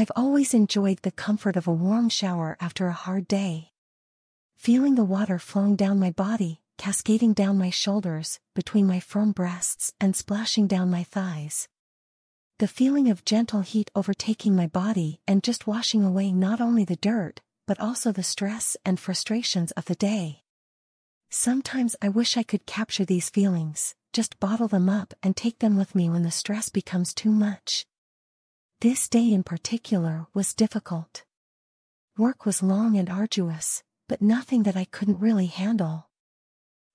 I've always enjoyed the comfort of a warm shower after a hard day. Feeling the water flowing down my body, cascading down my shoulders, between my firm breasts and splashing down my thighs. The feeling of gentle heat overtaking my body and just washing away not only the dirt, but also the stress and frustrations of the day. Sometimes I wish I could capture these feelings, just bottle them up and take them with me when the stress becomes too much. This day in particular was difficult. Work was long and arduous, but nothing that I couldn't really handle.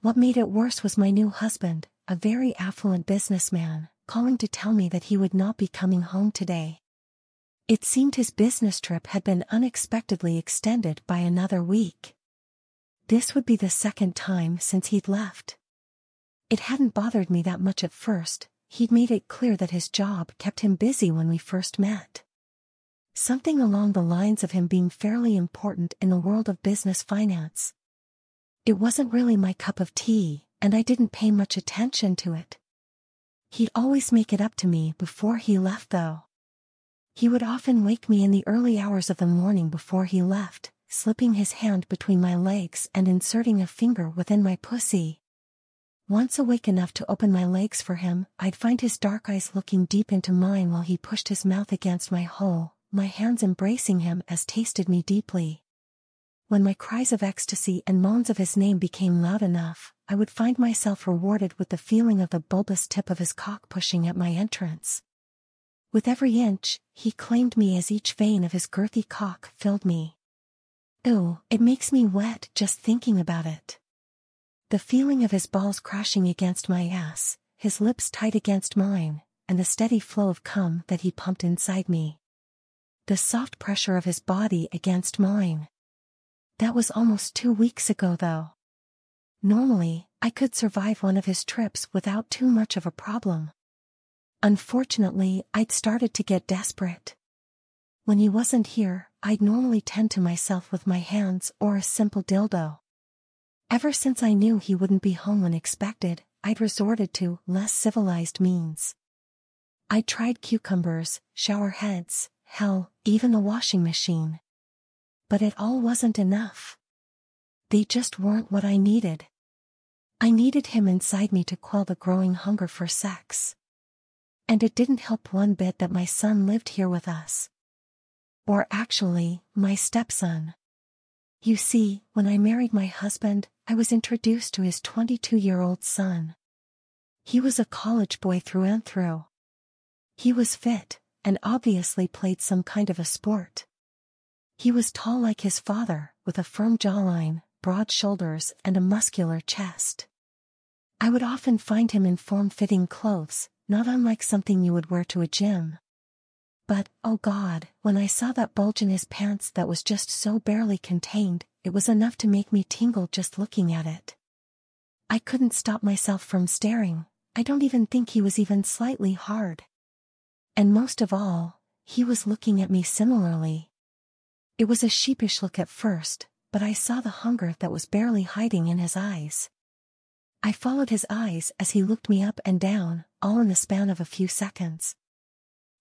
What made it worse was my new husband, a very affluent businessman, calling to tell me that he would not be coming home today. It seemed his business trip had been unexpectedly extended by another week. This would be the second time since he'd left. It hadn't bothered me that much at first, he'd made it clear that his job kept him busy when we first met. Something along the lines of him being fairly important in the world of business finance. It wasn't really my cup of tea, and I didn't pay much attention to it. He'd always make it up to me before he left though. He would often wake me in the early hours of the morning before he left, slipping his hand between my legs and inserting a finger within my pussy. Once awake enough to open my legs for him, I'd find his dark eyes looking deep into mine while he pushed his mouth against my hole, my hands embracing him as tasted me deeply. When my cries of ecstasy and moans of his name became loud enough, I would find myself rewarded with the feeling of the bulbous tip of his cock pushing at my entrance. With every inch, he claimed me as each vein of his girthy cock filled me. Ew, it makes me wet just thinking about it. The feeling of his balls crashing against my ass, his lips tight against mine, and the steady flow of cum that he pumped inside me. The soft pressure of his body against mine. That was almost two weeks ago though. Normally, I could survive one of his trips without too much of a problem. Unfortunately, I'd started to get desperate. When he wasn't here, I'd normally tend to myself with my hands or a simple dildo. Ever since I knew he wouldn't be home when expected, I'd resorted to less civilized means. I tried cucumbers, shower heads, hell, even a washing machine. But it all wasn't enough. They just weren't what I needed. I needed him inside me to quell the growing hunger for sex. And it didn't help one bit that my son lived here with us. Or actually, my stepson. You see, when I married my husband, I was introduced to his 22-year-old son. He was a college boy through and through. He was fit, and obviously played some kind of a sport. He was tall like his father, with a firm jawline, broad shoulders and a muscular chest. I would often find him in form-fitting clothes, not unlike something you would wear to a gym. But, oh God, when I saw that bulge in his pants that was just so barely contained, it was enough to make me tingle just looking at it. I couldn't stop myself from staring, I don't even think he was even slightly hard. And most of all, he was looking at me similarly. It was a sheepish look at first, but I saw the hunger that was barely hiding in his eyes. I followed his eyes as he looked me up and down, all in the span of a few seconds.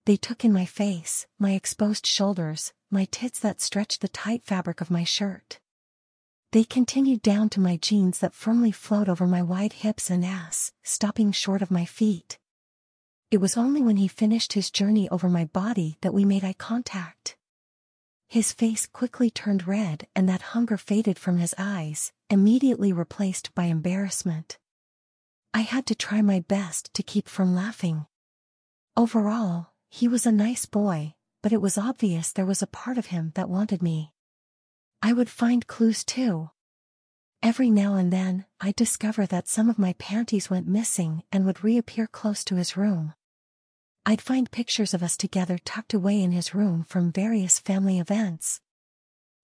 They took in my face, my exposed shoulders, my tits that stretched the tight fabric of my shirt. They continued down to my jeans that firmly flowed over my wide hips and ass, stopping short of my feet. It was only when he finished his journey over my body that we made eye contact. His face quickly turned red and that hunger faded from his eyes, immediately replaced by embarrassment. I had to try my best to keep from laughing. Overall, he was a nice boy, but it was obvious there was a part of him that wanted me. I would find clues too. Every now and then, I'd discover that some of my panties went missing and would reappear close to his room. I'd find pictures of us together tucked away in his room from various family events.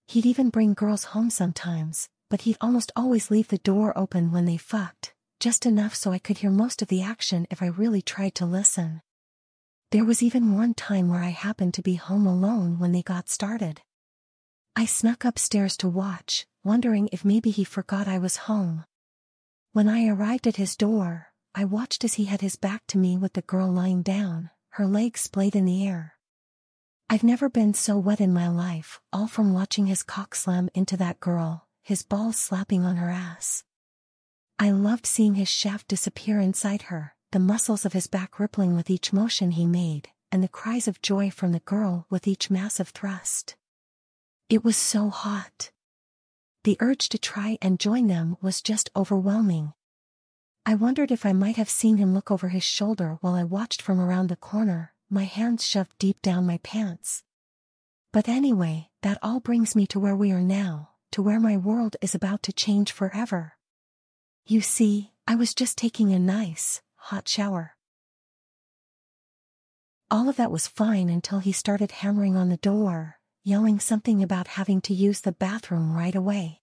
He'd even bring girls home sometimes, but he'd almost always leave the door open when they fucked, just enough so I could hear most of the action if I really tried to listen. There was even one time where I happened to be home alone when they got started. I snuck upstairs to watch, wondering if maybe he forgot I was home. When I arrived at his door, I watched as he had his back to me with the girl lying down, her legs splayed in the air. I've never been so wet in my life, all from watching his cock slam into that girl, his balls slapping on her ass. I loved seeing his shaft disappear inside her, the muscles of his back rippling with each motion he made, and the cries of joy from the girl with each massive thrust. It was so hot. The urge to try and join them was just overwhelming. I wondered if I might have seen him look over his shoulder while I watched from around the corner, my hands shoved deep down my pants. But anyway, that all brings me to where we are now, to where my world is about to change forever. You see, I was just taking a nice, hot shower. All of that was fine until he started hammering on the door, yelling something about having to use the bathroom right away.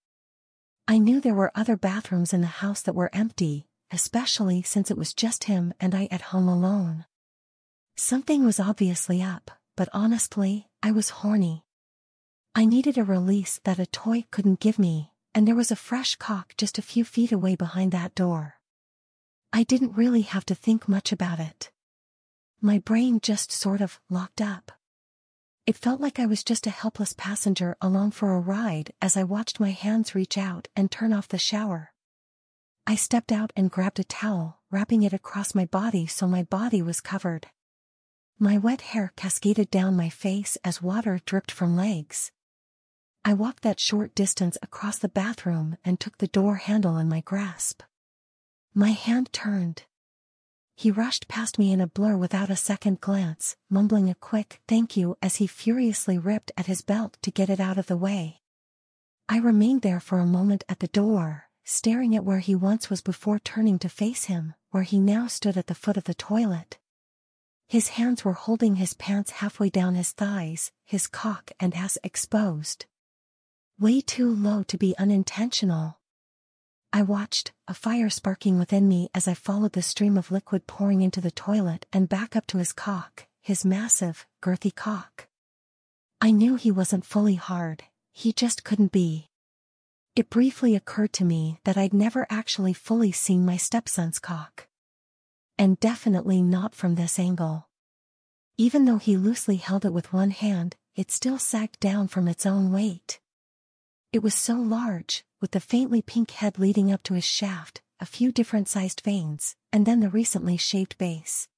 I knew there were other bathrooms in the house that were empty, especially since it was just him and I at home alone. Something was obviously up, but honestly, I was horny. I needed a release that a toy couldn't give me, and there was a fresh cock just a few feet away behind that door. I didn't really have to think much about it. My brain just sort of locked up. It felt like I was just a helpless passenger along for a ride as I watched my hands reach out and turn off the shower. I stepped out and grabbed a towel, wrapping it across my body so my body was covered. My wet hair cascaded down my face as water dripped from legs. I walked that short distance across the bathroom and took the door handle in my grasp. My hand turned. He rushed past me in a blur without a second glance, mumbling a quick thank you as he furiously ripped at his belt to get it out of the way. I remained there for a moment at the door, staring at where he once was before turning to face him, where he now stood at the foot of the toilet. His hands were holding his pants halfway down his thighs, his cock and ass exposed. Way too low to be unintentional. I watched, a fire sparking within me as I followed the stream of liquid pouring into the toilet and back up to his cock, his massive, girthy cock. I knew he wasn't fully hard, he just couldn't be. It briefly occurred to me that I'd never actually fully seen my stepson's cock. And definitely not from this angle. Even though he loosely held it with one hand, it still sagged down from its own weight. It was so large, with the faintly pink head leading up to his shaft, a few different sized veins, and then the recently shaved base.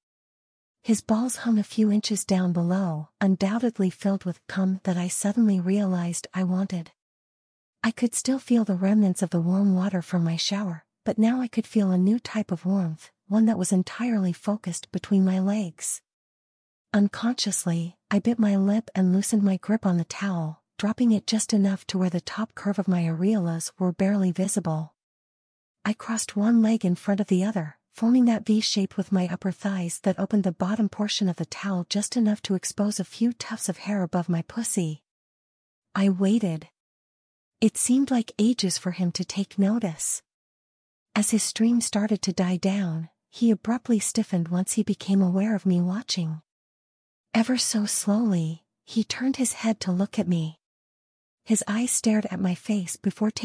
His balls hung a few inches down below, undoubtedly filled with cum that I suddenly realized I wanted. I could still feel the remnants of the warm water from my shower, but now I could feel a new type of warmth, one that was entirely focused between my legs. Unconsciously, I bit my lip and loosened my grip on the towel, dropping it just enough to where the top curve of my areolas were barely visible. I crossed one leg in front of the other, forming that V shape with my upper thighs that opened the bottom portion of the towel just enough to expose a few tufts of hair above my pussy. I waited. It seemed like ages for him to take notice. As his stream started to die down, he abruptly stiffened once he became aware of me watching. Ever so slowly, he turned his head to look at me. His eyes stared at my face before taking